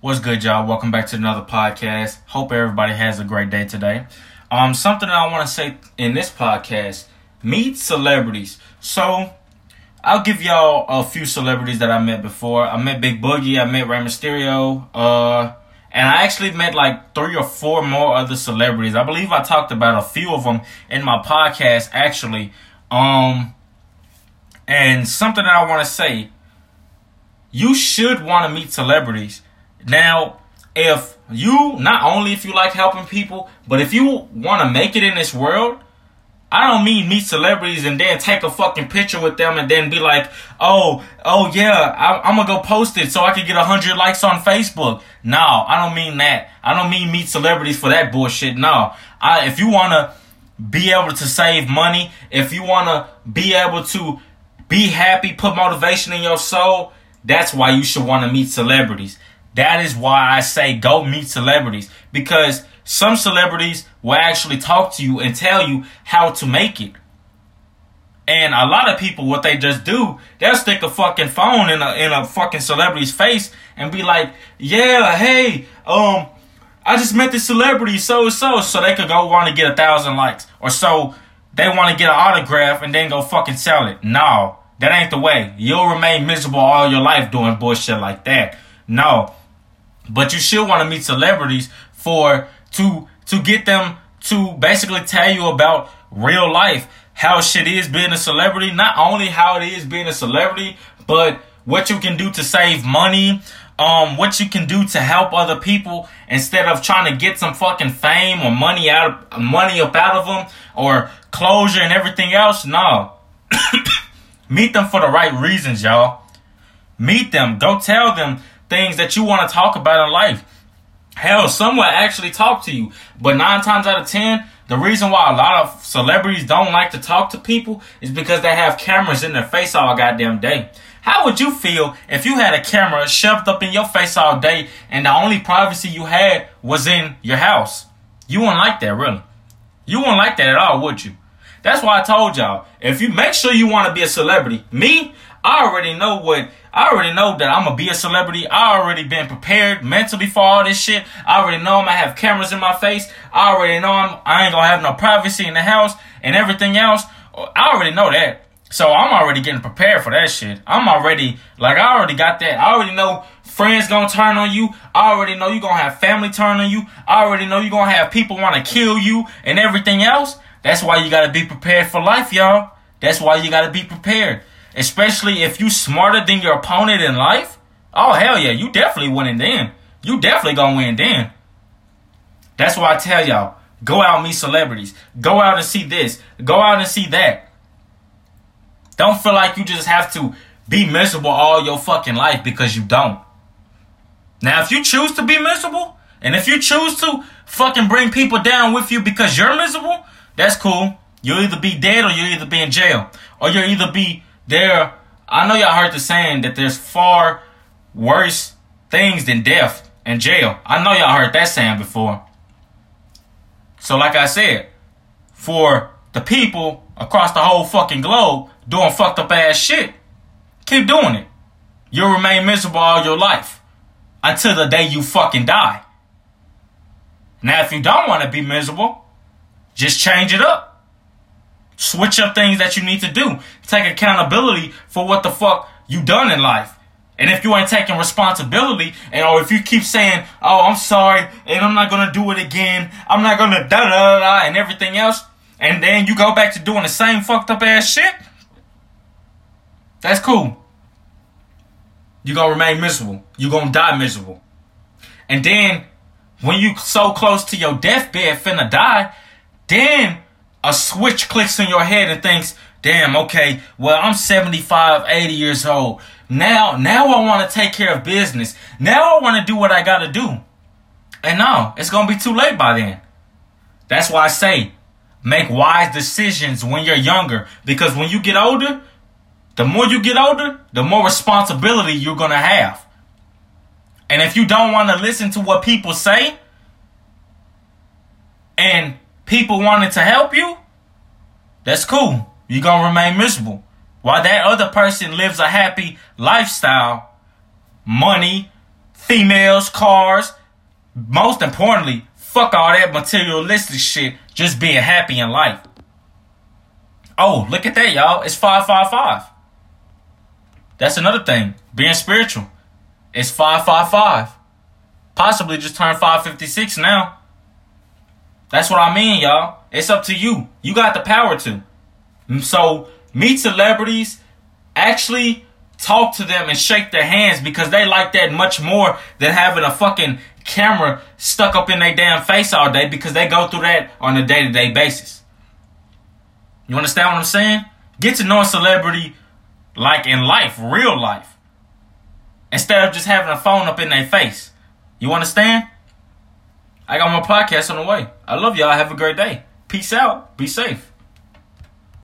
What's good, y'all? Welcome back to another podcast. Hope everybody has a great day today. Um, something I want to say in this podcast: meet celebrities. So, I'll give y'all a few celebrities that I met before. I met Big Boogie. I met Rey Mysterio. Uh, and I actually met like three or four more other celebrities. I believe I talked about a few of them in my podcast, actually. Um, and something that I want to say: you should want to meet celebrities now, if you not only if you like helping people, but if you want to make it in this world, I don't mean meet celebrities and then take a fucking picture with them and then be like, oh, oh yeah, I, am gonna go post it so I can get a hundred likes on Facebook. No, I don't mean that. I don't mean meet celebrities for that bullshit. No, I if you wanna be able to save money, if you wanna be able to be happy, put motivation in your soul, that's why you should want to meet celebrities. That is why I say go meet celebrities because some celebrities will actually talk to you and tell you how to make it. And a lot of people, what they just do, they'll stick a fucking phone in a in a fucking celebrity's face and be like, "Yeah, hey, um, I just met this celebrity, so and so," so they could go want to get a thousand likes, or so they want to get an autograph and then go fucking sell it. No, that ain't the way. You'll remain miserable all your life doing bullshit like that. No, but you should want to meet celebrities for to to get them to basically tell you about real life, how shit is being a celebrity, not only how it is being a celebrity, but what you can do to save money, um, what you can do to help other people instead of trying to get some fucking fame or money out of, money up out of them or closure and everything else. No. Meet them for the right reasons, y'all. Meet them. Go tell them things that you want to talk about in life. Hell, some will actually talk to you. But nine times out of ten, the reason why a lot of celebrities don't like to talk to people is because they have cameras in their face all goddamn day. How would you feel if you had a camera shoved up in your face all day and the only privacy you had was in your house? You wouldn't like that, really. You wouldn't like that at all, would you? That's why I told y'all, if you make sure you want to be a celebrity, me, I already know what I already know that I'm gonna be a celebrity. I already been prepared mentally for all this shit. I already know I'm gonna have cameras in my face. I already know I'm I ain't gonna have no privacy in the house and everything else. I already know that. So I'm already getting prepared for that shit. I'm already like I already got that. I already know friends gonna turn on you. I already know you gonna have family turn on you. I already know you gonna have people wanna kill you and everything else. That's why you gotta be prepared for life, y'all. That's why you gotta be prepared especially if you smarter than your opponent in life, oh hell yeah, you definitely winning then. You definitely gonna win then. That's why I tell y'all, go out meet celebrities. Go out and see this. Go out and see that. Don't feel like you just have to be miserable all your fucking life because you don't. Now, if you choose to be miserable, and if you choose to fucking bring people down with you because you're miserable, that's cool. You'll either be dead or you'll either be in jail. Or you'll either be there, I know y'all heard the saying that there's far worse things than death and jail. I know y'all heard that saying before. So, like I said, for the people across the whole fucking globe doing fucked up ass shit, keep doing it. You'll remain miserable all your life until the day you fucking die. Now, if you don't want to be miserable, just change it up. Switch up things that you need to do. Take accountability for what the fuck you done in life. And if you ain't taking responsibility, and or if you keep saying, "Oh, I'm sorry," and I'm not gonna do it again, I'm not gonna da da da and everything else, and then you go back to doing the same fucked up ass shit, that's cool. You're gonna remain miserable. You're gonna die miserable. And then when you so close to your deathbed finna die, then a switch clicks in your head and thinks, damn, okay, well, I'm 75, 80 years old. Now, now I want to take care of business. Now I want to do what I got to do. And no, it's going to be too late by then. That's why I say, make wise decisions when you're younger. Because when you get older, the more you get older, the more responsibility you're going to have. And if you don't want to listen to what people say, and people wanting to help you, that's cool. You're going to remain miserable. While that other person lives a happy lifestyle, money, females, cars. Most importantly, fuck all that materialistic shit. Just being happy in life. Oh, look at that, y'all. It's 555. That's another thing. Being spiritual. It's 555. Possibly just turned 556 now. That's what I mean, y'all. It's up to you. You got the power to. Mm, so, meet celebrities. Actually talk to them and shake their hands because they like that much more than having a fucking camera stuck up in their damn face all day because they go through that on a day to day basis. You understand what I'm saying? Get to know a celebrity like in life, real life, instead of just having a phone up in their face. You understand? I got my podcast on the way. I love y'all. Have a great day. Peace out. Be safe.